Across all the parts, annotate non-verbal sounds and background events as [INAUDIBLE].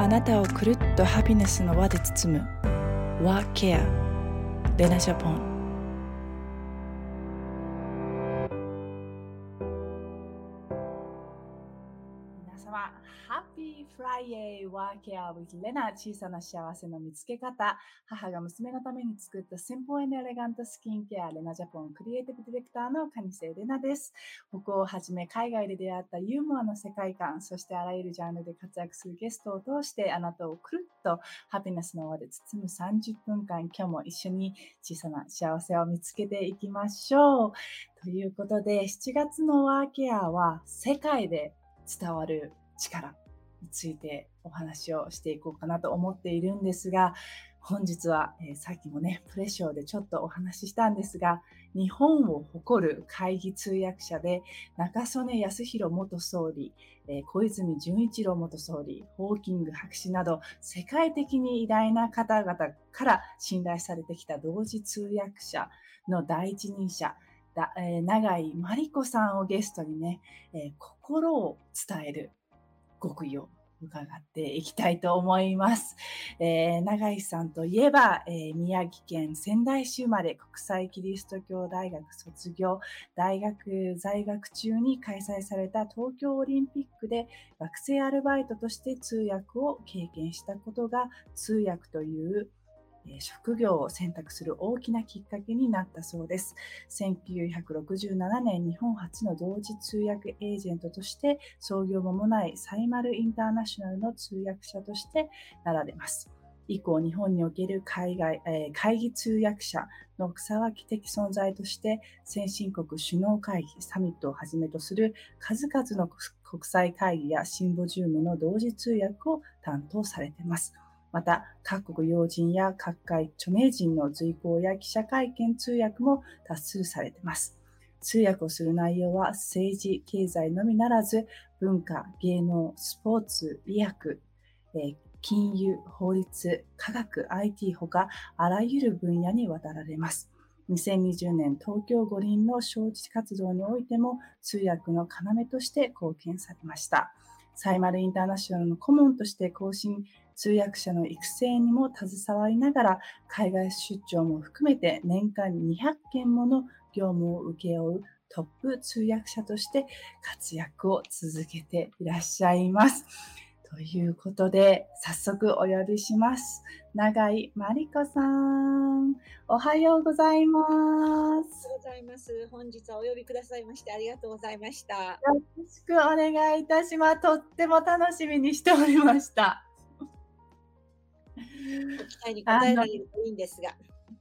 あなたをくるっとハピネスの輪で包む。ワーケアレナジャポン。ピーイワーケア with レナ小さな幸せの見つけ方母が娘のために作ったシンプルエレガントスキンケアレナジャポンクリエイティブディレクターのカニセレナです北欧をはじめ海外で出会ったユーモアの世界観そしてあらゆるジャンルで活躍するゲストを通してあなたをくるっとハピネスの輪で包む30分間今日も一緒に小さな幸せを見つけていきましょう。ということで7月のワーケアは世界で伝わる力。についてお話をしていこうかなと思っているんですが、本日は、えー、さっきもね、プレッショーでちょっとお話ししたんですが、日本を誇る会議通訳者で、中曽根康弘元総理、えー、小泉純一郎元総理、ホーキング博士など、世界的に偉大な方々から信頼されてきた同時通訳者の第一人者、だえー、長井真理子さんをゲストにね、え、心を伝える極意を伺っていきたいと思います。えー、永井さんといえば、えー、宮城県仙台市生まれ国際キリスト教大学卒業、大学在学中に開催された東京オリンピックで学生アルバイトとして通訳を経験したことが通訳という職業を選択する大きなきっかけになったそうです。1967年、日本初の同時通訳エージェントとして創業間もないサイマルインターナショナルの通訳者としてなられます。以降、日本における海外、えー、会議通訳者の草分け的存在として、先進国首脳会議、サミットをはじめとする数々の国際会議やシンボジウムの同時通訳を担当されています。また、各国要人や各界著名人の随行や記者会見通訳も多数されています。通訳をする内容は政治、経済のみならず、文化、芸能、スポーツ、医薬、金融、法律、科学、IT ほか、あらゆる分野にわたられます。2020年東京五輪の招致活動においても通訳の要として貢献されました。サイマルインターナショナルの顧問として更新通訳者の育成にも携わりながら、海外出張も含めて年間200件もの業務を請け負うトップ通訳者として活躍を続けていらっしゃいます。ということで、早速お呼びします。永井真理子さん、おはようございます。おはようございます。本日はお呼びくださいましてありがとうございました。よろしくお願いいたします。とっても楽しみにしておりました。期待に応えられるといいんですが。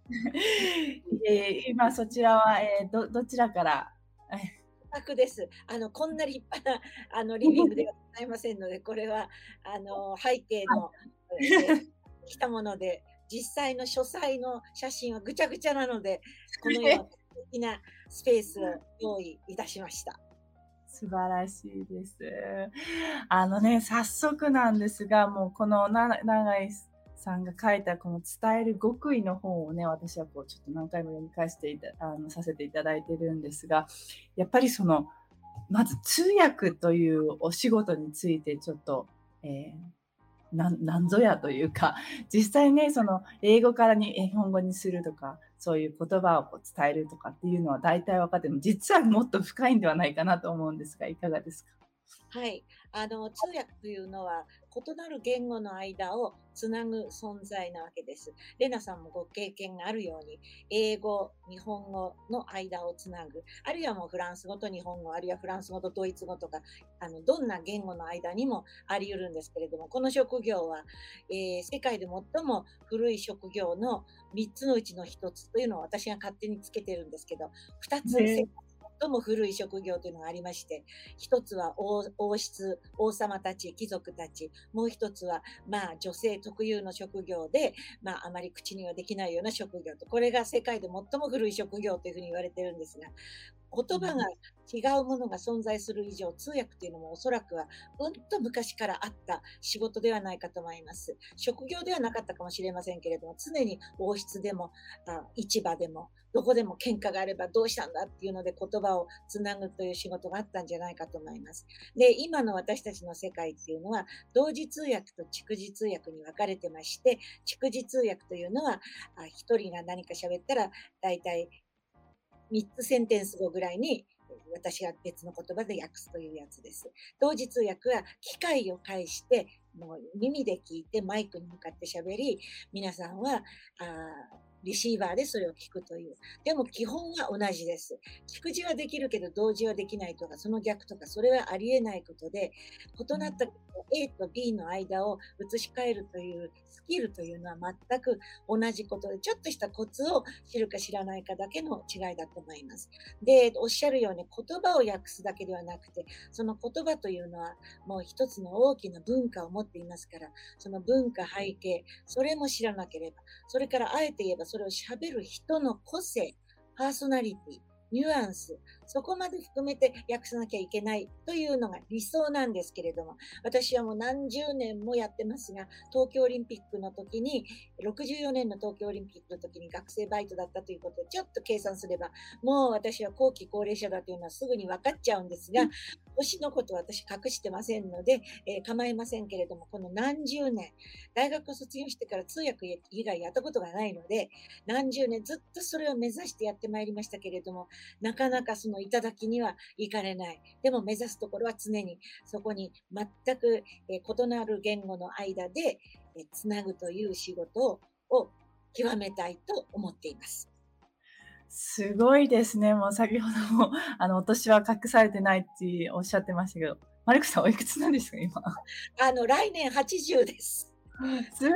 [LAUGHS] えー、今そちらは、えー、どどちらから？[LAUGHS] 楽です。あのこんな立派なあのリビングではございませんので、[LAUGHS] これはあの背景の、えー、来たもので、実際の書斎の写真はぐちゃぐちゃなので、このような素敵なスペースを用意いたしました。素晴らしいです。あのね、早速なんですが、もうこの長いさんが書いたこの伝える極意の本をね、私はこうちょっと何回も読み返していた、あの、させていただいてるんですが、やっぱりその、まず通訳というお仕事についてちょっと、えー、ななんぞやというか、[LAUGHS] 実際ね、その英語からに日本語にするとか、そういう言葉をこう伝えるとかっていうのは大体分かっても、実はもっと深いんではないかなと思うんですが、いかがですか？はい。あの、通訳というのは、異なる言語の間をつなぐ存在なわけです。レナさんもご経験があるように、英語、日本語の間をつなぐ、あるいはもうフランス語と日本語、あるいはフランス語とドイツ語とか、あの、どんな言語の間にもあり得るんですけれども、この職業は、えー、世界で最も古い職業の3つのうちの1つというのを私が勝手につけてるんですけど、2つ世界最も古い職業というのがありまして、一つは王室、王様たち、貴族たち、もう一つは、まあ、女性特有の職業で、まあ、あまり口にはできないような職業と、これが世界で最も古い職業というふうに言われてるんですが、言葉が違うものが存在する以上、通訳っていうのもおそらくはうんと昔からあった仕事ではないかと思います。職業ではなかったかもしれませんけれども、常に王室でも、あ市場でも、どこでも喧嘩があればどうしたんだっていうので言葉をつなぐという仕事があったんじゃないかと思います。で、今の私たちの世界っていうのは、同時通訳と蓄字通訳に分かれてまして、蓄字通訳というのは、一人が何か喋ったら、大体3つセンテンス後ぐらいに私が別の言葉で訳すというやつです。同時通訳は機械を介してもう耳で聞いてマイクに向かって喋り皆さんはあリシーバーでそれを聞くという。でも基本は同じです。聞く字はできるけど同時はできないとか、その逆とか、それはありえないことで、異なった A と B の間を移し替えるというスキルというのは全く同じことで、ちょっとしたコツを知るか知らないかだけの違いだと思います。で、おっしゃるように言葉を訳すだけではなくて、その言葉というのはもう一つの大きな文化を持っていますから、その文化背景、それも知らなければ、それからあえて言えばそれを喋る人の個性、パーソナリティ、ニュアンス、そこまで含めて訳さなきゃいけないというのが理想なんですけれども、私はもう何十年もやってますが、東京オリンピックの時に、64年の東京オリンピックの時に学生バイトだったということをちょっと計算すれば、もう私は後期高齢者だというのはすぐに分かっちゃうんですが、年のことは私隠してませんので、えー、構いませんけれども、この何十年、大学を卒業してから通訳以外やったことがないので、何十年ずっとそれを目指してやってまいりましたけれども、なかなかその頂には行かれない。でも目指すところは常にそこに全くえ異なる言語の間でえつなぐという仕事を極めたいと思っています。すごいですね。もう先ほども、[LAUGHS] あの、お年は隠されてないっておっしゃってましたけど、マリクさんおいくつなんですか、今？あの、来年80です。[LAUGHS] すご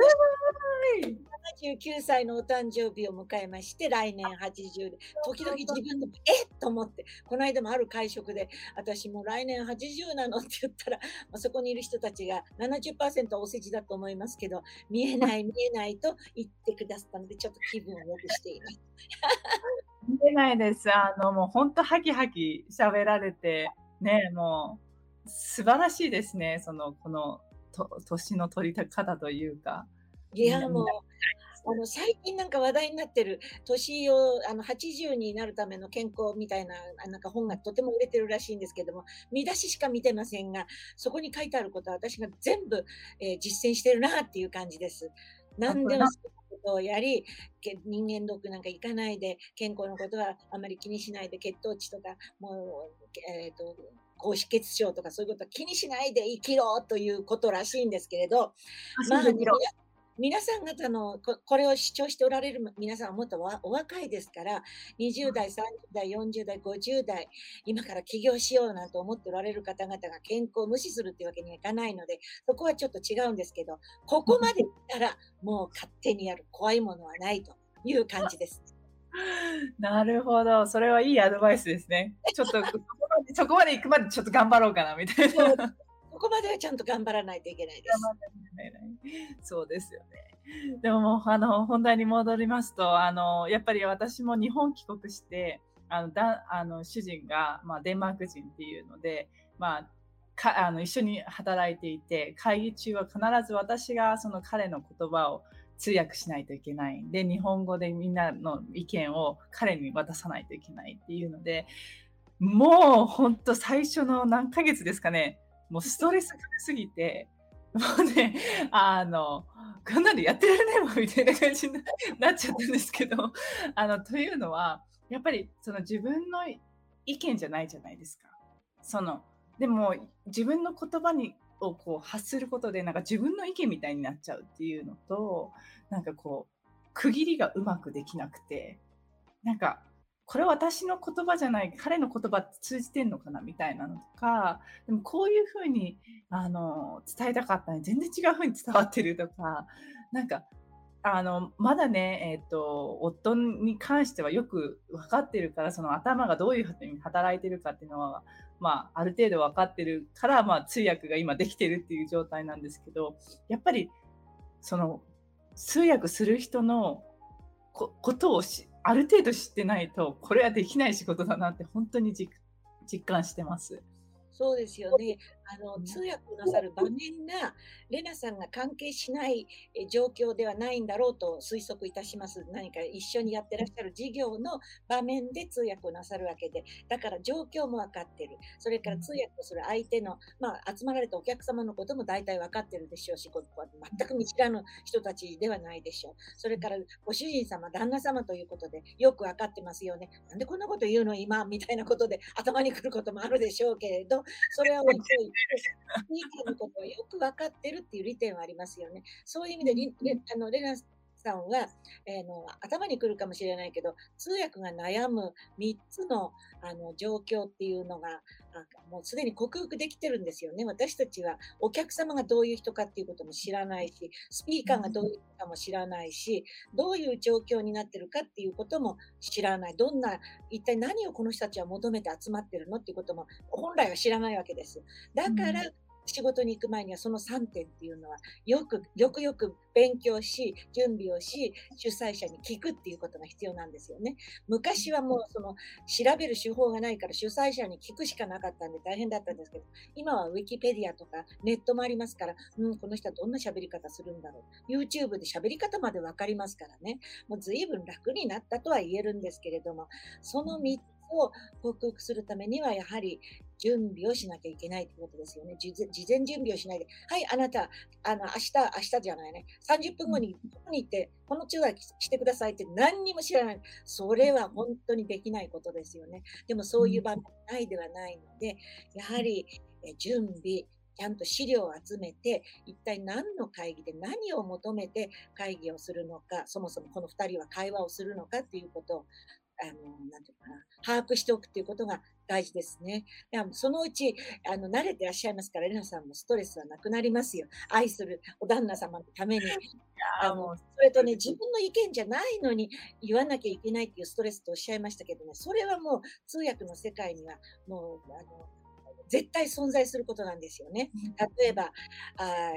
い79歳のお誕生日を迎えまして、来年80で、時々自分でも、えっ？と思って、この間もある会食で、私も来年80なのって言ったら、まあ、そこにいる人たちが70%お世辞だと思いますけど、見えない、[LAUGHS] 見えないと言ってくださったので、ちょっと気分を良くしています。見えないです。あの、もう本当、ハキハキ喋られて、ね、もう、素晴らしいですね。その、この、と年の取り方というか。いやもうあの最近なんか話題になってる年をあの80になるための健康みたいななんか本がとても売れてるらしいんですけども見出ししか見てませんがそこに書いてあることは私が全部、えー、実践してるなっていう感じです。何でもことをやり人間ドックなんか行かないで健康のことはあまり気にしないで血糖値とかもう、えーと高脂血症とかそういうことは気にしないで生きろということらしいんですけれど、まあ、皆さん方のこれを主張しておられる皆さんはもっとお若いですから20代30代40代50代今から起業しようなんて思っておられる方々が健康を無視するっていうわけにはいかないのでそこはちょっと違うんですけどここまでいったらもう勝手にやる怖いものはないという感じです。[LAUGHS] なるほど。それはいいアドバイスですね。ちょっとそこまで [LAUGHS] そこまで行くまでちょっと頑張ろうかなみたいな。こまではちゃんと頑張らないといけないです。そうですよね。でももうあの本題に戻りますとあのやっぱり私も日本帰国してあのだあの主人が、まあ、デンマーク人っていうので、まあ、かあの一緒に働いていて会議中は必ず私がその彼の言葉を通訳しないといけないで日本語でみんなの意見を彼に渡さないといけないっていうのでもう本当最初の何ヶ月ですかねもうストレスがすぎてもうねあのこんなのやってられないもんみたいな感じになっちゃったんですけどあのというのはやっぱりその自分の意見じゃないじゃないですか。そのでも自分の言葉にをこう発することでなんか自分の意見みたいになっちゃうっていうのとなんかこう区切りがうまくできなくてなんかこれ私の言葉じゃない彼の言葉通じてんのかなみたいなのとかでもこういうふうにあの伝えたかったのに全然違うふうに伝わってるとかなんかあのまだね、えーと、夫に関してはよく分かってるからその頭がどういうふうに働いてるかっていうのはまあ、ある程度分かってるから、まあ、通訳が今できてるっていう状態なんですけどやっぱりその通訳する人のことをしある程度知ってないと、これはできない仕事だなって本当に実感してます。そうですよね。あの通訳をなさる場面が、レナさんが関係しない状況ではないんだろうと推測いたします。何か一緒にやってらっしゃる事業の場面で通訳をなさるわけで、だから状況も分かってる。それから通訳をする相手の、まあ、集まられたお客様のことも大体分かってるでしょうし、ここは全く見知らぬ人たちではないでしょう。それからご主人様、旦那様ということでよく分かってますよね。なんでこんなこと言うの今みたいなことで頭にくることもあるでしょうけれど、それは置いといて、ニーのことをよく分かってるっていう利点はありますよね。そういう意味であのレナさんは、えー、の頭にくるかもしれないけど通訳が悩む3つのあの状況っていうのがもうすでに克服できてるんですよね。私たちはお客様がどういう人かっていうことも知らないし、スピーカーがどういう人かも知らないし、どういう状況になってるかっていうことも知らない。どんな、一体何をこの人たちは求めて集まってるのっていうことも本来は知らないわけです。だから、仕事に行く前にはその3点っていうのはよくよくよく勉強し準備をし主催者に聞くっていうことが必要なんですよね。昔はもうその調べる手法がないから主催者に聞くしかなかったんで大変だったんですけど今はウィキペディアとかネットもありますから、うん、この人はどんな喋り方するんだろう YouTube で喋り方まで分かりますからねもう随分楽になったとは言えるんですけれどもその3つを克服するためにはやはり準備をしなきゃいけないということですよね。事前準備をしないで、はい、あなた、あの、明日、明日じゃないね、30分後にここに行って、この通話してくださいって何にも知らない。それは本当にできないことですよね。でもそういう場面ないではないので、やはりえ準備、ちゃんと資料を集めて、一体何の会議で何を求めて会議をするのか、そもそもこの2人は会話をするのかっていうことをあの、なんていうかな、把握しておくっていうことが大事ですね。いやそのうち、あの、慣れてらっしゃいますから、レナさんもストレスはなくなりますよ。愛するお旦那様のために。[LAUGHS] あの、それとね、自分の意見じゃないのに言わなきゃいけないっていうストレスとおっしゃいましたけどね、それはもう通訳の世界にはもう、あの、絶対存在することなんですよね。例えば、あ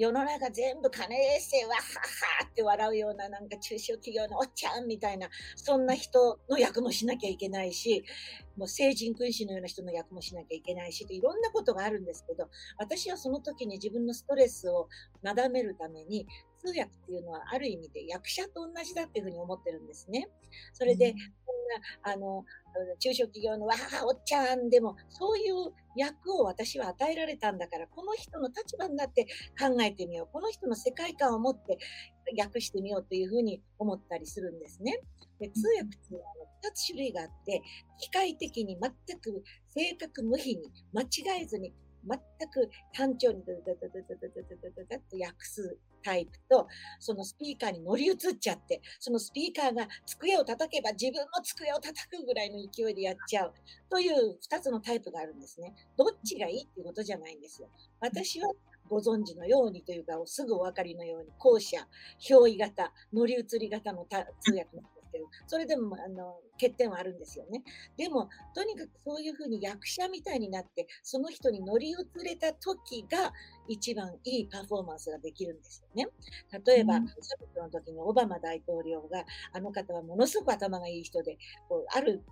世の中全部金衛星は、ははって笑うようななんか中小企業のおっちゃんみたいな、そんな人の役もしなきゃいけないし、もう聖人君子のような人の役もしなきゃいけないし、いろんなことがあるんですけど、私はその時に自分のストレスをなだめるために、通訳っていうのはある意味で役者と同じだっていうふうに思ってるんですね。それで、な、あの、中小企業のわあ、おっちゃんでも、そういう役を私は与えられたんだから、この人の立場になって考えてみよう。この人の世界観を持って訳してみようというふうに思ったりするんですね。で通訳っていうのは2つ種類があって、機械的に全く正確無比に間違えずに全く単調にダダダダダダダダダダと訳すタイプと、そのスピーカーに乗り移っちゃって、そのスピーカーが机を叩けば自分も机を叩くぐらいの勢いでやっちゃうという2つのタイプがあるんですね。どっちがいいっていうことじゃないんですよ。私はご存知のようにというか、すぐお分かりのように、後者、表意型、乗り移り型の通訳のけど、それでもあの欠点はあるんですよね。でも、とにかくそういうふうに役者みたいになって、その人に乗り移れた時が一番いいパフォーマンスができるんですよね。例えば、サミットの時にオバマ大統領が、あの方はものすごく頭がいい人で、こうある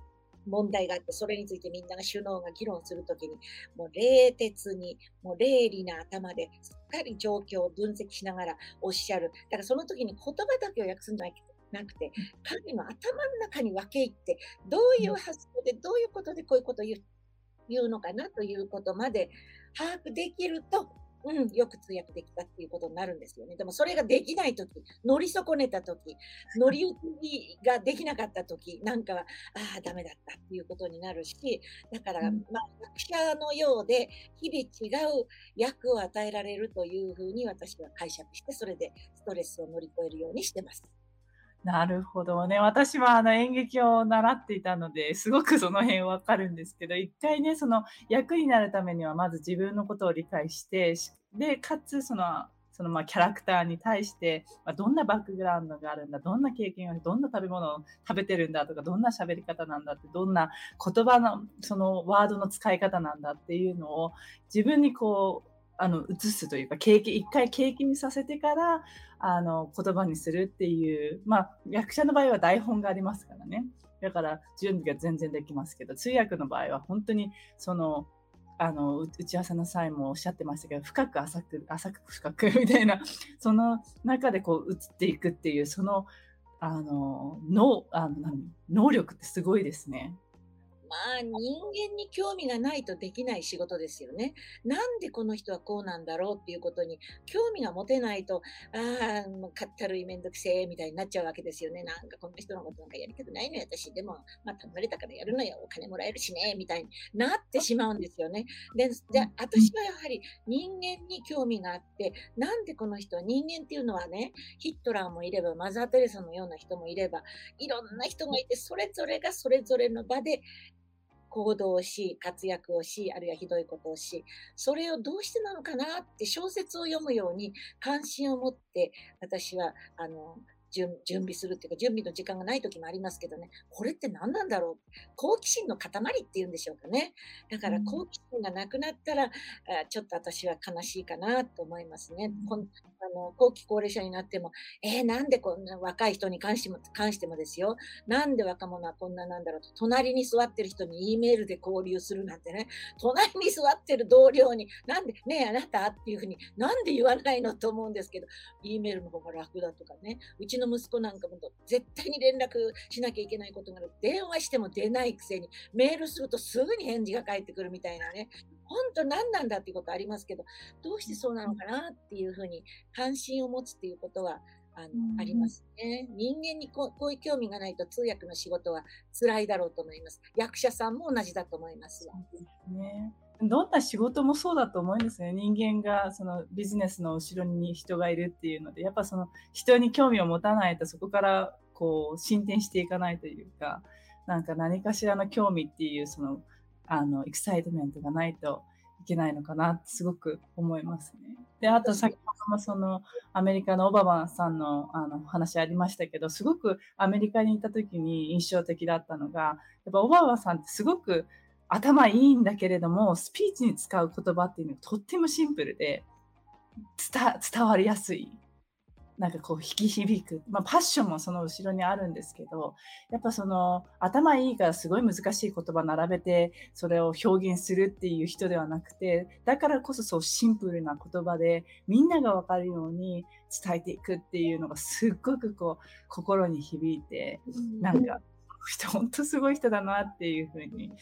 問題があって、それについてみんなが首脳が議論するときに、もう冷徹に、もう霊利な頭ですっかり状況を分析しながらおっしゃる。だからその時に言葉だけを訳すんじゃないなくて、彼の頭の中に分け入って、どういう発想で、どういうことでこういうことを言うのかなということまで把握できると、うん、よく通訳できたっていうことになるんですよね。でもそれができないとき、乗り損ねたとき、[LAUGHS] 乗り移りができなかったときなんかは、ああ、ダメだったっていうことになるし、だから、まあ、役者のようで、日々違う役を与えられるというふうに私は解釈して、それでストレスを乗り越えるようにしてます。なるほどね。私はあの演劇を習っていたので、[LAUGHS] すごくその辺わかるんですけど、一回ね、その役になるためにはまず自分のことを理解して、で、かつその、そのまあキャラクターに対して、まあ、どんなバックグラウンドがあるんだ、どんな経験を、どんな食べ物を食べてるんだとか、どんな喋り方なんだって、どんな言葉の、そのワードの使い方なんだっていうのを自分にこう、あの移すというか経験一回経験させてからあの言葉にするっていうまあ役者の場合は台本がありますからねだから準備が全然できますけど通訳の場合は本当にそのあの打ち合わせの際もおっしゃってましたけど深く浅く浅く深くみたいなその中でこう移っていくっていうそのあの能あの能力ってすごいですね。まあ、人間に興味がないとできない仕事ですよね。なんでこの人はこうなんだろうっていうことに興味が持てないと、ああ、もうかったるいめんどくせえみたいになっちゃうわけですよね。なんかこの人のことなんかやりたくないのよ、私。でも、まあ、頼まれたからやるのよ、お金もらえるしね、みたいになってしまうんですよね。で、で私はやはり人間に興味があって、なんでこの人は人間っていうのはね、ヒットラーもいれば、マザー・テレサのような人もいれば、いろんな人がいて、それぞれがそれぞれの場で行動をし、活躍をし、あるいはひどいことをし、それをどうしてなのかなって小説を読むように関心を持って、私は、あの、準備するっていうか、準備の時間がない時もありますけどね、これって何なんだろう？好奇心の塊っていうんでしょうかね。だから好奇心がなくなったら、あちょっと私は悲しいかなと思いますね。こんあの後期高齢者になっても、えー、なんでこんな若い人に関しても関してもですよ、なんで若者はこんななんだろうと、隣に座ってる人に E メールで交流するなんてね、隣に座ってる同僚に、なんで、ねえ、あなた？っていうふうに、なんで言わないのと思うんですけど、E メールの方が楽だとかね、うちの息子なんかも絶対に連絡しなきゃいけないことがある。電話しても出ないくせに、メールするとすぐに返事が返ってくるみたいなね、本当何なんだっていうことありますけど、どうしてそうなのかなっていうふうに関心を持つっていうことは、あの、ありますね。人間にこういう興味がないと通訳の仕事は辛いだろうと思います。役者さんも同じだと思いますそうですね。どんな仕事もそうだと思うんですね。人間がそのビジネスの後ろに人がいるっていうので、やっぱその人に興味を持たないとそこからこう進展していかないというか、なんか何かしらの興味っていうそのあの、エクサイトメントがないといけないのかなってすごく思いますね。で、あと先ほどもそのアメリカのオバマさんのあの話ありましたけど、すごくアメリカにいた時に印象的だったのが、やっぱオバマさんってすごく頭いいんだけれども、スピーチに使う言葉っていうのがとってもシンプルで伝わりやすい。なんかこう引き響く、まあ、パッションもその後ろにあるんですけどやっぱその頭いいからすごい難しい言葉並べてそれを表現するっていう人ではなくてだからこそそうシンプルな言葉でみんなが分かるように伝えていくっていうのがすっごくこう心に響いてなんか人本当すごい人だなっていうふうに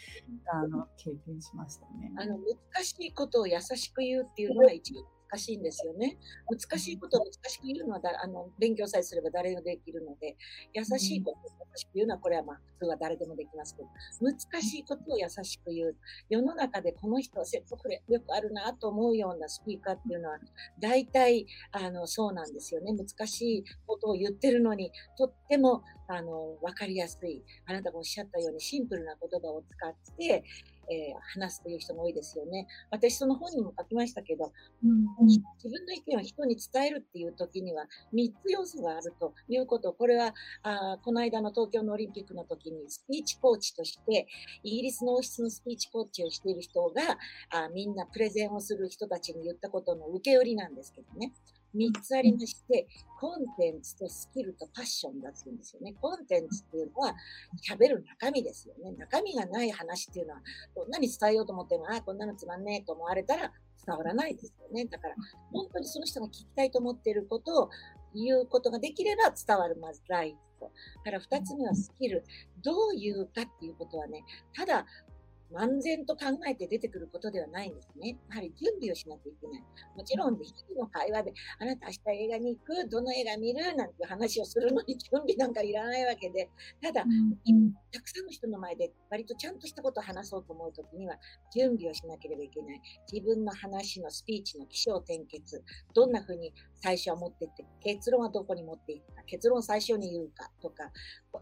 あの経験しましたね。あの難しいことを優しく言うっていうのが一番難しいんですよね。難しいことを難しく言うのはだあの勉強さえすれば誰でもできるので、優しいことを優しく言うのはこれはまあ普通は誰でもできますけど、難しいことを優しく言う。世の中でこの人は説得力よくあるなと思うようなスピーカーっていうのは、大体あのそうなんですよね。難しいことを言ってるのに、とってもあの分かりやすい、あなたがおっしゃったようにシンプルな言葉を使って、えー、話すという人が多いですよね。私、その本にも書きましたけど、うん、自分の意見を人に伝えるっていう時には3つ要素があるということ、これはあこの間の東京のオリンピックの時にスピーチコーチとして、イギリスの王室のスピーチコーチをしている人があみんなプレゼンをする人たちに言ったことの受け売りなんですけどね。3つありまして、コンテンツとスキルとパッションだって言うんですよね。コンテンツっていうのは喋る中身ですよね。中身がない話っていうのは、どんなに伝えようと思っても、ああ、こんなのつまんねえと思われたら伝わらないですよね。だから、本当にその人が聞きたいと思っていることを言うことができれば伝わるまずライト。だから2つ目はスキル。どう言うかっていうことはね、ただ漫然と考えて出てくることではないんですね。やはり準備をしなきゃいけない。もちろん、日々の会話で、あなた明日映画に行く？どの映画見る？なんて話をするのに準備なんかいらないわけで、ただ、うん、たくさんの人の前で割とちゃんとしたことを話そうと思うときには、準備をしなければいけない。自分の話のスピーチの起承転結、どんなふうに最初は持っていって、結論はどこに持っていくか、結論を最初に言うかとか、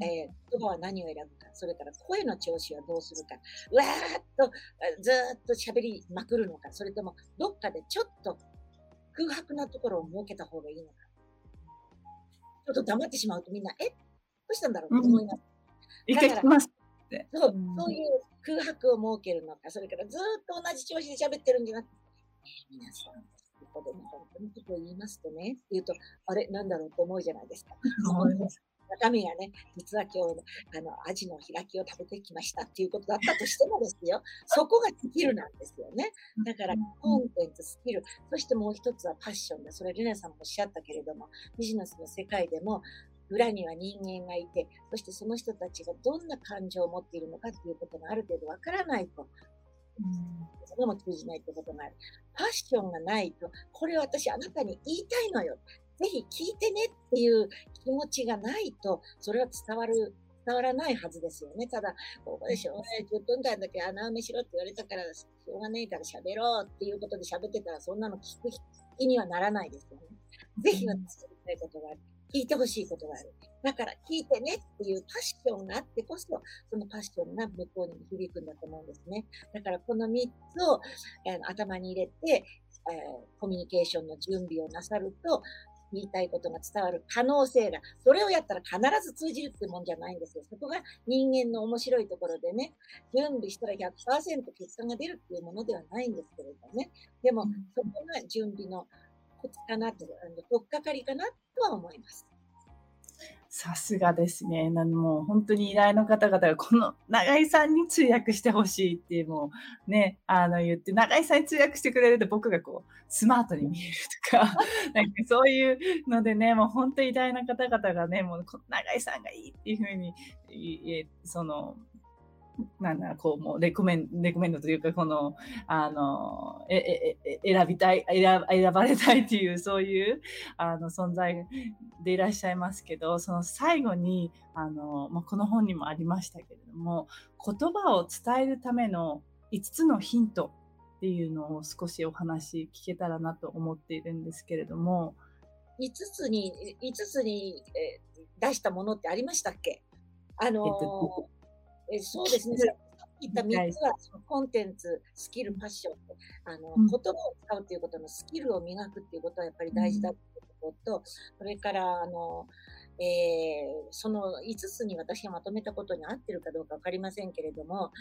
えー、言葉は何を選ぶか、それから声の調子はどうするか、わーっとずっと喋りまくるのか、それともどっかでちょっと空白なところを設けた方がいいのか。ちょっと黙ってしまうとみんな、え？どうしたんだろうと思います。一回聞きますそう、そういう空白を設けるのか、それからずっと同じ調子で喋ってるんじゃなくて、皆さん、ここでね、本当のことを言いますとね、言うと、あれ、なんだろうと思うじゃないですか。中身がね、実は今日、あの、アジの開きを食べてきましたっていうことだったとしてもですよ、そこがスキルなんですよね。だから、コンテンツ、スキル、そしてもう一つはパッションだ。それ、レナさんもおっしゃったけれども、ビジネスの世界でも、裏には人間がいて、そしてその人たちがどんな感情を持っているのかっていうことがある程度わからないと、それも通じないってことがある。パッションがないと、これ私あなたに言いたいのよ。ぜひ聞いてねっていう気持ちがないと、それは伝わる、伝わらないはずですよね。ただ、ここでしょうね、10分間だけ穴埋めしろって言われたから、しょうがないから喋ろうっていうことで喋ってたら、そんなの聞く気にはならないですよね。ぜひ私言いたいことがある。聞いてほしいことがある。だから聞いてねっていうパッションがあってこそ、そのパッションが向こうにも響くんだと思うんですね。だからこの3つを、えー、頭に入れて、えー、コミュニケーションの準備をなさると、言いたいことが伝わる可能性が、それをやったら必ず通じるってもんじゃないんですよ。そこが人間の面白いところでね、準備したら100%結果が出るっていうものではないんですけれどね。でも、そこが準備のコツかなと、あの、とっかかりかなとは思います。さすがですね。なもう本当に依頼の方々がこの永井さんに通訳してほしいってもうね、あの言って、永井さんに通訳してくれると僕がこうスマートに見えるとか、[LAUGHS] なんかそういうのでね、もう本当に偉大な方々がね、もう永井さんがいいっていうふうに、そのなんだ、こう、もう、レコメン、レコメンドというか、この、あの、え、え、選びたい、選選ばれたいっていう、そういう、あの、存在でいらっしゃいますけど、その最後に、あの、まあ、この本にもありましたけれども、言葉を伝えるための5つのヒントっていうのを少しお話聞けたらなと思っているんですけれども、5つに、5つに、え出したものってありましたっけ？あのーえっとえそうですね。[LAUGHS] 言った3つは、そのコンテンツ、スキル、パッションあの、うん、言葉を使うということのスキルを磨くっていうことはやっぱり大事だということと、それから、あの、えー、その5つに私がまとめたことに合ってるかどうか分かりませんけれども、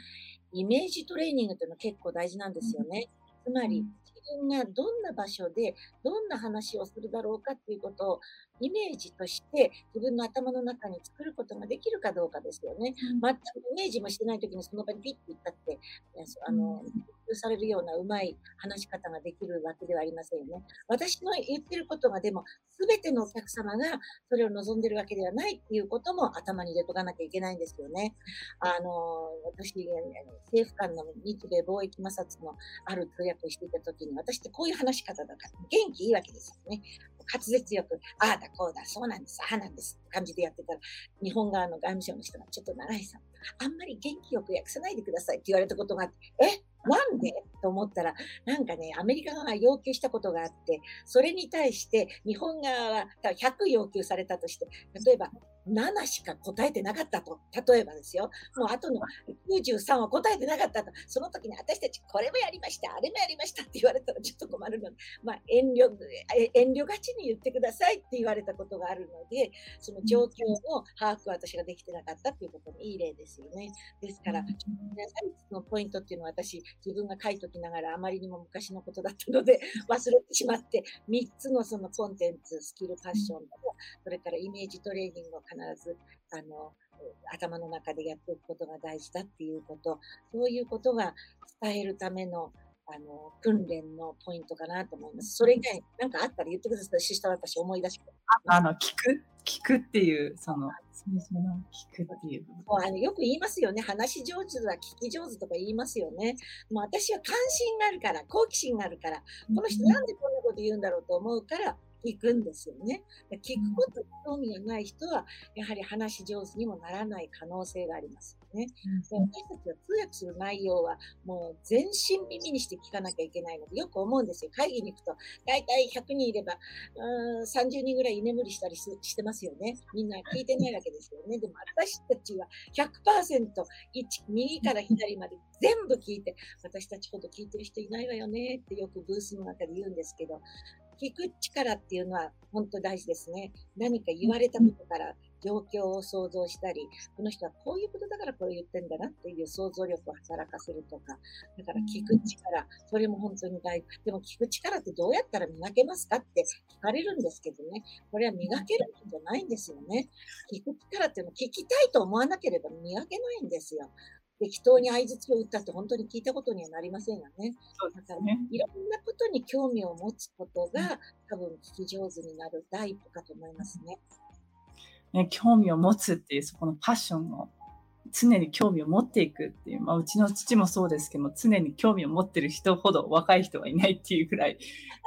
イメージトレーニングというのは結構大事なんですよね。つまり、自分がどんな場所でどんな話をするだろうかっていうことをイメージとして自分の頭の中に作ることができるかどうかですよね。うん、全くイメージもしてない時にその場にピッて行ったって、あの、されるようなうまい話し方ができるわけではありませんよね。私の言ってることがでも、すべてのお客様がそれを望んでるわけではないっていうことも頭に入れとかなきゃいけないんですよね。あの、私、政府間の日米貿易摩擦のある通訳をしていた時に、私ってこういう話し方だから、元気いいわけですよね。滑舌よく、ああだこうだ、そうなんです、ああなんですって感じでやってたら、日本側の外務省の人が、ちょっと長井さん、あんまり元気よく訳さないでくださいって言われたことがあって、えなんで？と思ったら、なんかね、アメリカ側が要求したことがあって、それに対して日本側は100要求されたとして、例えば7しか答えてなかったと。例えばですよ。もう後の93は答えてなかったと。その時に私たちこれもやりました、あれもやりましたって言われたらちょっと困るので、まあ遠慮、遠慮がちに言ってくださいって言われたことがあるので、その状況の把握は私ができてなかったっていうことのいい例ですよね。ですから、皆さんのポイントっていうのは私自分が書いときながらあまりにも昔のことだったので忘れてしまって、3つのそのコンテンツ、スキル、ファッションと、それからイメージトレーニングを必ず、あの、頭の中でやっておくことが大事だっていうこと、そういうことが伝えるための、あの、訓練のポイントかなと思います。それ以外、なんかあったら言ってください。シスター私思い出して。あの、聞く？聞くっていう、その、その聞くっていう。あのよく言いますよね。話上手だ、聞き上手とか言いますよね。もう私は関心があるから、好奇心があるから、この人なんでこんなこと言うんだろうと思うから、聞くんですよね。聞くことに興味がない人は、やはり話し上手にもならない可能性がありますよね。うん、私たちは通訳する内容は、もう全身耳にして聞かなきゃいけないので、よく思うんですよ。会議に行くと、大体100人いれば、うん、30人ぐらい居眠りしたりしてますよね。みんな聞いてないわけですよね。でも私たちは100%、右から左まで全部聞いて、私たちほど聞いてる人いないわよねってよくブースの中で言うんですけど、聞く力っていうのは本当大事ですね。何か言われたことから状況を想像したり、この人はこういうことだからこれ言ってんだなっていう想像力を働かせるとか、だから聞く力、それも本当に大事。でも聞く力ってどうやったら磨けますかって聞かれるんですけどね、これは磨けるんじゃないんですよね。聞く力っていうのは聞きたいと思わなければ磨けないんですよ。適当に相槌を打ったって本当に聞いたことにはなりませんよね。そうでだから、すね。いろんなことに興味を持つことが、多分聞き上手になる第一歩かと思いますね。ね、興味を持つっていうそこのパッションを常に興味を持っていくっていう、まあ、うちの父もそうですけども常に興味を持ってる人ほど若い人はいないっていうくらい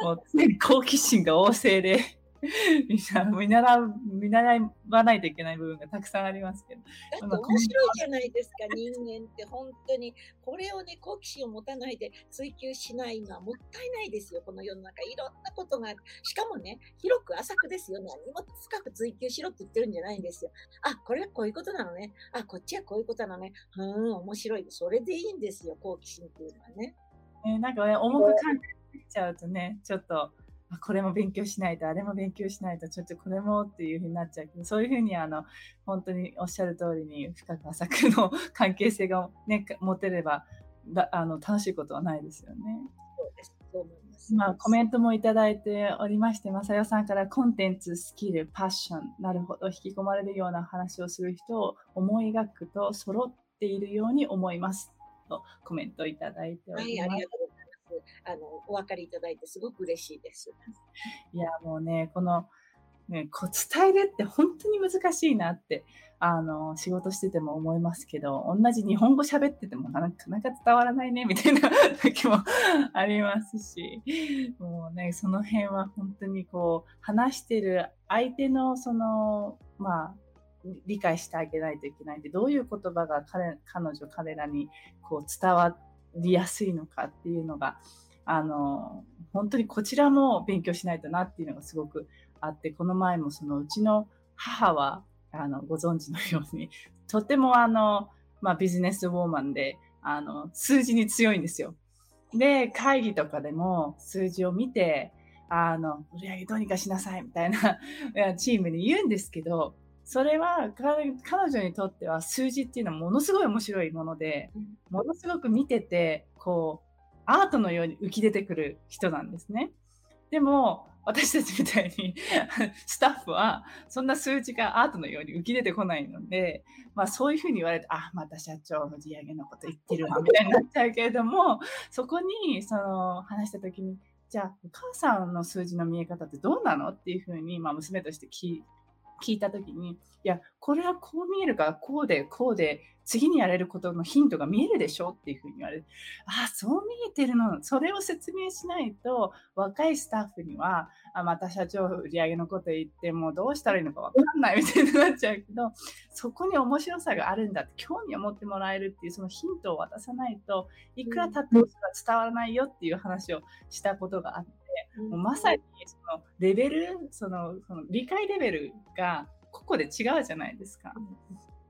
もう常に好奇心が旺盛で [LAUGHS] 見習う見習わないといけない部分がたくさんありますけどだって面白いじゃないですか、人間って本当に。これをね、好奇心を持たないで追求しないのはもったいないですよ、この世の中。いろんなことがある。しかもね、広く浅くですよ。何も深く追求しろって言ってるんじゃないんですよ。あ、これはこういうことなのね。あ、こっちはこういうことなのね。うーん、面白い。それでいいんですよ、好奇心っていうのはね。ね、なんかね重く考えちゃうとねちょっとあこれも勉強しないとあれも勉強しないとちょっとこれもっていうふうになっちゃうけどそういうふうにあの本当におっしゃる通りに深く浅くの関係性が、ね、持てればだあの楽しいことはないですよね。そうです。そう思います。まあ、コメントもいただいておりまして、まさよさんからコンテンツ、スキル、パッション、なるほど、引き込まれるような話をする人を思い描くと揃っているように思います。とコメントいただいておはい、ります。ありがとうございます。あの、お分かりいただいてすごく嬉しいです。いや、もうね、この、ね、こう伝えるって本当に難しいなって、あの、仕事してても思いますけど、同じ日本語喋っててもなかなか伝わらないね、みたいな [LAUGHS] 時もありますし、もうね、その辺は本当にこう、話してる相手のその、まあ、理解してあげないといけないんで、どういう言葉が彼彼女、彼らにこう伝わりやすいのかっていうのが、あの、本当にこちらも勉強しないとなっていうのがすごくあって、この前もそのうちの母は、あの、ご存知のように、とてもあの、まあビジネスウォーマンで、あの、数字に強いんですよ。で、会議とかでも数字を見て、あの、売り上げどうにかしなさいみたいなチームに言うんですけど、それは彼彼女にとっては数字っていうのはものすごい面白いもので、ものすごく見てて、こう、アートのように浮き出てくる人なんですね。でも、私たちみたいに [LAUGHS] スタッフはそんな数値がアートのように浮き出てこないので、まあ、そういうふうに言われて、あ、また社長の売り上げのこと言ってるわみたいになっちゃうけれども、そこにその話した時に、じゃあ、お母さんの数字の見え方ってどうなの？っていうふうに、まあ、娘として聞聞いた時に、いや、これはこう見えるから、こうで、こうで、次にやれることのヒントが見えるでしょっていうふうに言われて、ああ、そう見えてるの。それを説明しないと、若いスタッフには、あまた社長売り上げのこと言って、もうどうしたらいいのかわかんないみたいになっちゃうけど、そこに面白さがあるんだって、興味を持ってもらえるっていう、そのヒントを渡さないと、いくら経っても伝わらないよっていう話をしたことがあって、もうまさにそのレベルそのその理解レベルが個々で違うじゃないですか。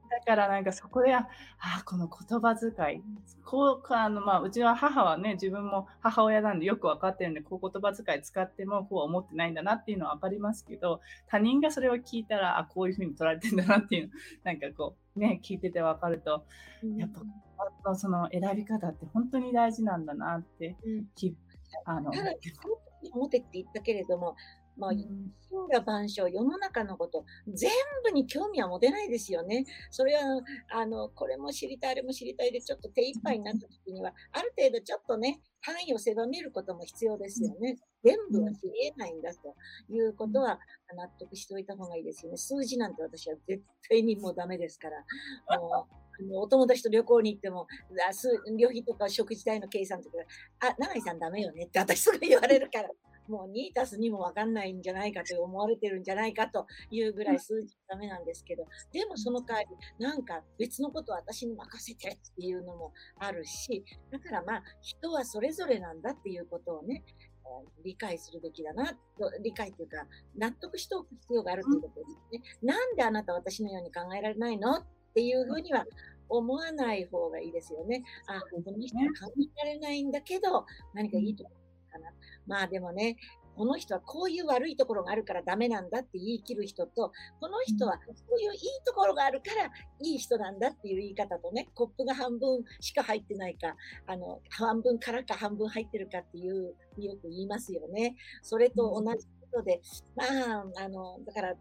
だからなんかそこでああこの言葉遣い。こうあの、まあ、うちは母はね自分も母親なんでよく分かってるんでこう言葉遣い使ってもこうは思ってないんだなっていうのは分かりますけど他人がそれを聞いたらあこういうふうに捉えてんだなっていうなんかこうね聞いてて分かるとやっぱその選び方って本当に大事なんだなって、きあのただ、思ってって言ったけれども、まあ、うん真羅万象、世の中のこと、全部に興味は持てないですよね。それは、あの、これも知りたい、あれも知りたいで、ちょっと手一杯になった時には、ある程度ちょっとね、範囲を狭めることも必要ですよね。全部は知り得ないんだということは納得しておいた方がいいですよね。数字なんて私は絶対にもうダメですから。もうあのお友達と旅行に行っても、あす旅費とか食事代の計算とか、あ、永井さんダメよねって私すぐ言われるから、[LAUGHS] もう2たす2もわかんないんじゃないかと思われてるんじゃないかというぐらい数字ダメなんですけど、でもその代わり、なんか別のことを私に任せてっていうのもあるし、だからまあ、人はそれぞれなんだっていうことをね、理解するべきだなと、理解というか、納得しておく必要があるということですね。なんであなた私のように考えられないのっていうふうには思わない方がいいですよね。あ、この人は考えられないんだけど、何かいいところかな。まあでもね、この人はこういう悪いところがあるからダメなんだって言い切る人と、この人はこういういいところがあるからいい人なんだっていう言い方とね、コップが半分しか入ってないか、あの、半分からか半分入ってるかっていう、よく言いますよね。それと同じことで、まあ、あの、だから、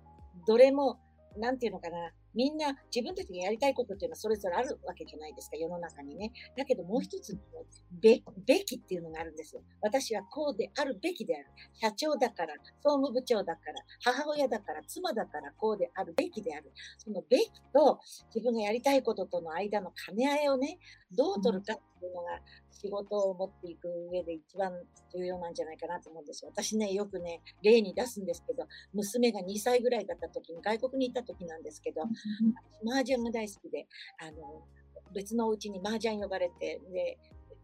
どれも、なんていうのかな、みんな自分たちがやりたいことっていうのはそれぞれあるわけじゃないですか、世の中にね。だけどもう一つべ、べきっていうのがあるんですよ。私はこうであるべきである。社長だから、総務部長だから、母親だから、妻だからこうであるべきである。そのべきと自分がやりたいこととの間の兼ね合いをね、どう取るかっていうのが仕事を持っていく上で一番重要なんじゃないかなと思うんですよ。私ね、よくね、例に出すんですけど、娘が2歳ぐらいだった時に、外国に行った時なんですけど、麻雀が大好きで、あの、別のお家に麻雀呼ばれて、で、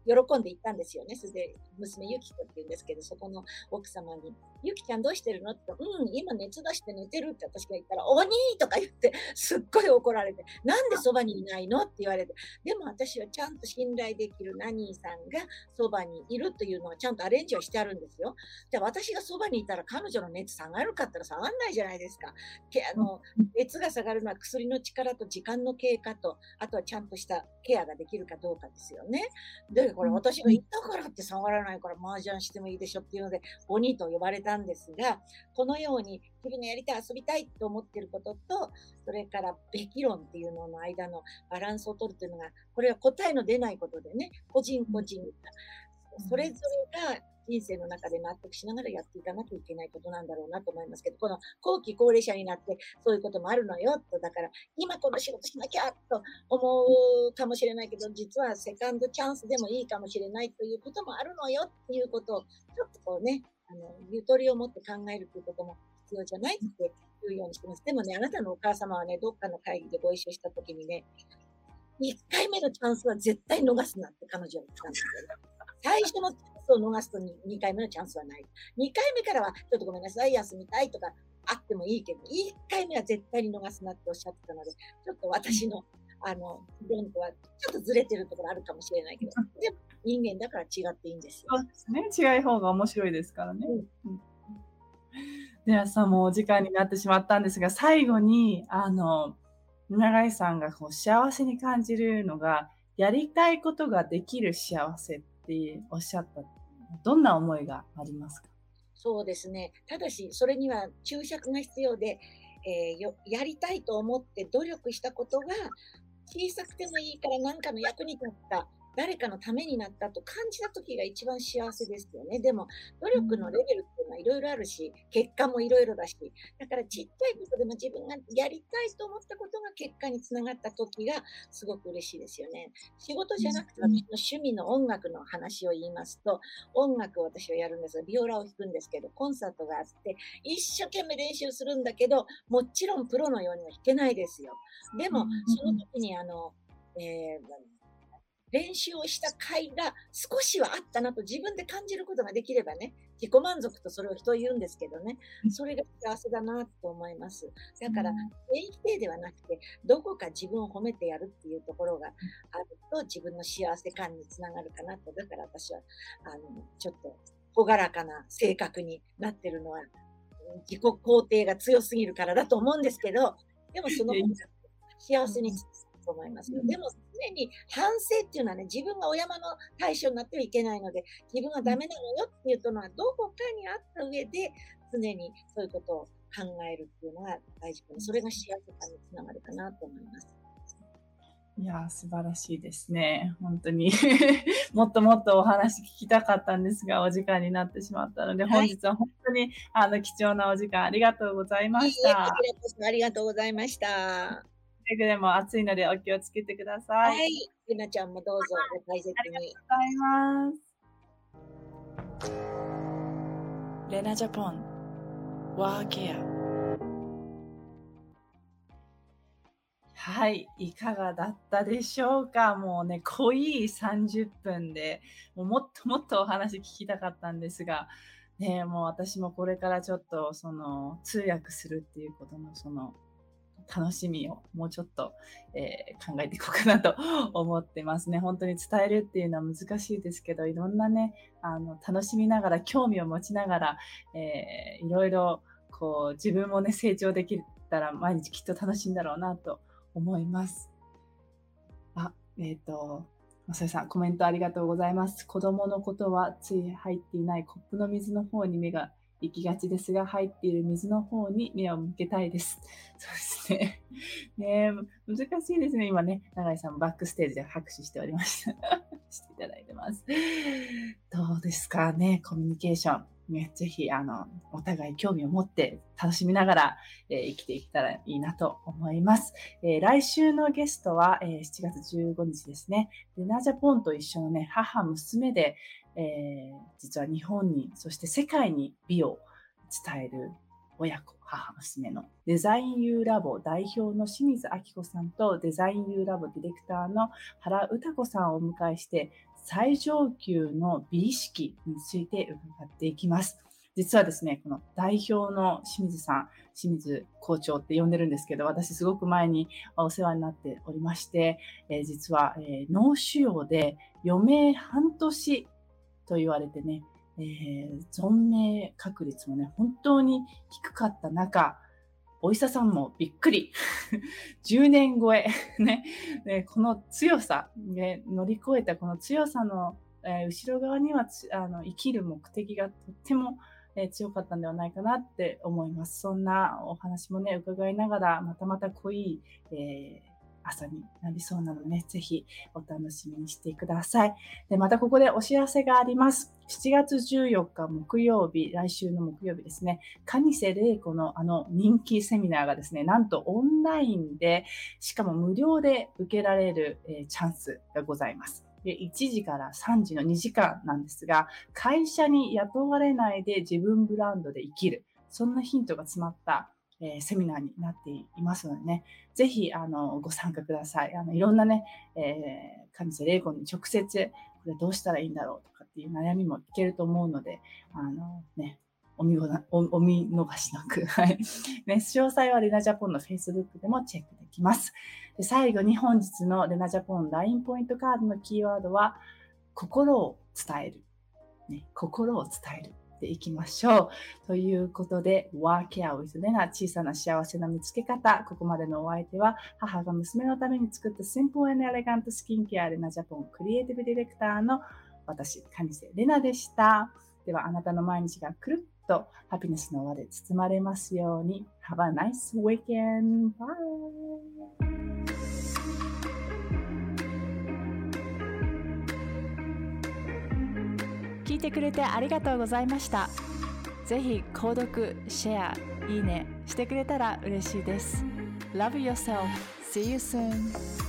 喜んで行ったんですよね。それで、娘ゆき子って言うんですけど、そこの奥様に、ゆきちゃんどうしてるの？って言ったら、うん、今熱出して寝てるって私が言ったら、鬼とか言って、すっごい怒られて、なんでそばにいないの？って言われて、でも私はちゃんと信頼できるナニーさんがそばにいるというのはちゃんとアレンジをしてあるんですよ。で、私がそばにいたら彼女の熱下がるかったら下がんないじゃないですか。けあの熱が下がるのは薬の力と時間の経過と、あとはちゃんとしたケアができるかどうかですよね。で、これ私が言ったからって下がらないから麻雀してもいいでしょっていうので、鬼と呼ばれたんですが、このように自分のやりたい、遊びたいと思ってることと、それからべき論っていうのの間のバランスを取るというのが、これは答えの出ないことでね、個人個人が、それぞれが人生の中で納得しながらやっていかなきゃいけないことなんだろうなと思いますけど、この後期高齢者になってそういうこともあるのよと、だから今この仕事しなきゃと思うかもしれないけど、実はセカンドチャンスでもいいかもしれないということもあるのよっていうことを、ちょっとこうね、あの、ゆとりを持って考えるということも必要じゃないっていうようにしてます。でもね、あなたのお母様はね、どっかの会議でご一緒したときにね、1回目のチャンスは絶対逃すなって彼女は言ったんですよ、最初のスを逃すと 2, 2回目のチャンスはない。2回目からは、ちょっとごめんなさい、休みたいとかあってもいいけど、1回目は絶対に逃すなっておっしゃってたので、ちょっと私の、あの、論とはちょっとずれてるところあるかもしれないけど、でも人間だから違っていいんですよ。そうですね。違い方が面白いですからね。うん、ではさ、もうお時間になってしまったんですが、最後に、あの、永井さんがこう幸せに感じるのが、やりたいことができる幸せっっておっしゃったどんな思いがありますか？そうですね。ただし、それには注釈が必要で、えー、やりたいと思って努力したことが小さくてもいいから何かの役に立った誰かのためになったと感じた時が一番幸せですよね。でも、努力のレベルっていうのはいろいろあるし、結果もいろいろだし、だからちっちゃいことでも自分がやりたいと思ったことが結果につながった時がすごく嬉しいですよね。仕事じゃなくて私の趣味の音楽の話を言いますと、音楽を私はやるんですが、ビオラを弾くんですけど、コンサートがあって、一生懸命練習するんだけど、もちろんプロのようには弾けないですよ。でも、その時にあの、えー練習をした甲斐が少しはあったなと自分で感じることができればね、自己満足とそれを人言うんですけどね、それが幸せだなと思います。だから、否定ではなくて、どこか自分を褒めてやるっていうところがあると自分の幸せ感につながるかなと。だから私は、あの、ちょっと朗らかな性格になってるのは、自己肯定が強すぎるからだと思うんですけど、でもその幸せにと思います。でも常に反省っていうのはね、自分がお山の対象になってはいけないので、自分はダメなのよっていうのはどこかにあった上で、常にそういうことを考えるっていうのが大事で、それが幸せ感につながるかなと思います。いや素晴らしいですね。本当に [LAUGHS] もっともっとお話聞きたかったんですが、お時間になってしまったので、本日は本当にあの貴重なお時間ありがとうございました。ありがとうございました。くれぐれも暑いのでお気をつけてください。はい。ゆなちゃんもどうぞ大切に。ありがとうございます。レナジャポン、ワーケア。はい、いかがだったでしょうか？もうね、濃い30分で、もうもっともっとお話聞きたかったんですが、ね、もう私もこれからちょっとその通訳するっていうことのその楽しみをもうちょっと、えー、考えていこうかなと [LAUGHS] 思ってますね。本当に伝えるっていうのは難しいですけど、いろんなね、あの楽しみながら、興味を持ちながら、えー、いろいろこう自分もね、成長できたら毎日きっと楽しいんだろうなと思います。あ、えっ、ー、と、まささん、コメントありがとうございます。子供のことはつい入っていないコップの水の方に目が行きがちですが、入っている水の方に目を向けたいです。[LAUGHS] そうですね。ね難しいですね。今ね、永井さんもバックステージで拍手しておりました。[LAUGHS] していただいてます。どうですかね、コミュニケーション。ね、ぜひ、あの、お互い興味を持って楽しみながら、えー、生きていけたらいいなと思います。えー、来週のゲストは、えー、7月15日ですね。でナジャポンと一緒のね、母、娘で、えー、実は日本に、そして世界に美を伝える親子、母、娘のデザインユーラボ代表の清水明子さんとデザインユーラボディレクターの原歌子さんをお迎えして、最上級の美意識について伺っていきます。実はですね、この代表の清水さん、清水校長って呼んでるんですけど、私すごく前にお世話になっておりまして、えー、実は、えー、脳腫瘍で余命半年と言われてね、えー、存命確率もね、本当に低かった中、お医者さんもびっくり。[LAUGHS] 10年超え [LAUGHS] ね、ね、この強さ、ね、乗り越えたこの強さの、えー、後ろ側にはあの生きる目的がとっても、えー、強かったんではないかなって思います。そんなお話もね、伺いながら、またまた濃い、えー朝になりそうなので、ね、ぜひお楽しみにしてください。で、またここでお知らせがあります。7月14日木曜日、来週の木曜日ですね、蟹瀬玲子のあの人気セミナーがですね、なんとオンラインで、しかも無料で受けられる、えー、チャンスがございます。で1時から3時の2時間なんですが、会社に雇われないで自分ブランドで生きる。そんなヒントが詰まったえー、セミナーになっていますのでね、ぜひ、あの、ご参加ください。あの、いろんなね、えー、上瀬玲子に直接、これどうしたらいいんだろうとかっていう悩みも聞けると思うので、あの、ね、お見おお見逃しなく、[LAUGHS] はい。ね、詳細はレナジャポンの Facebook でもチェックできます。で最後に本日のレナジャポン LINE ポイントカードのキーワードは、心を伝える。ね、心を伝える。ていきましょう。ということで、ワーケアウィズレナ小さな幸せの見つけ方。ここまでのお相手は、母が娘のために作ったシンプルエレガントスキンケアレナジャポンクリエイティブディレクターの私、カニセレナでした。では、あなたの毎日がくるっとハピネスの輪で包まれますように。Have a nice weekend! Bye! 聞いてくれてありがとうございました。ぜひ購読、シェア、いいねしてくれたら嬉しいです。Love yourself. See you soon.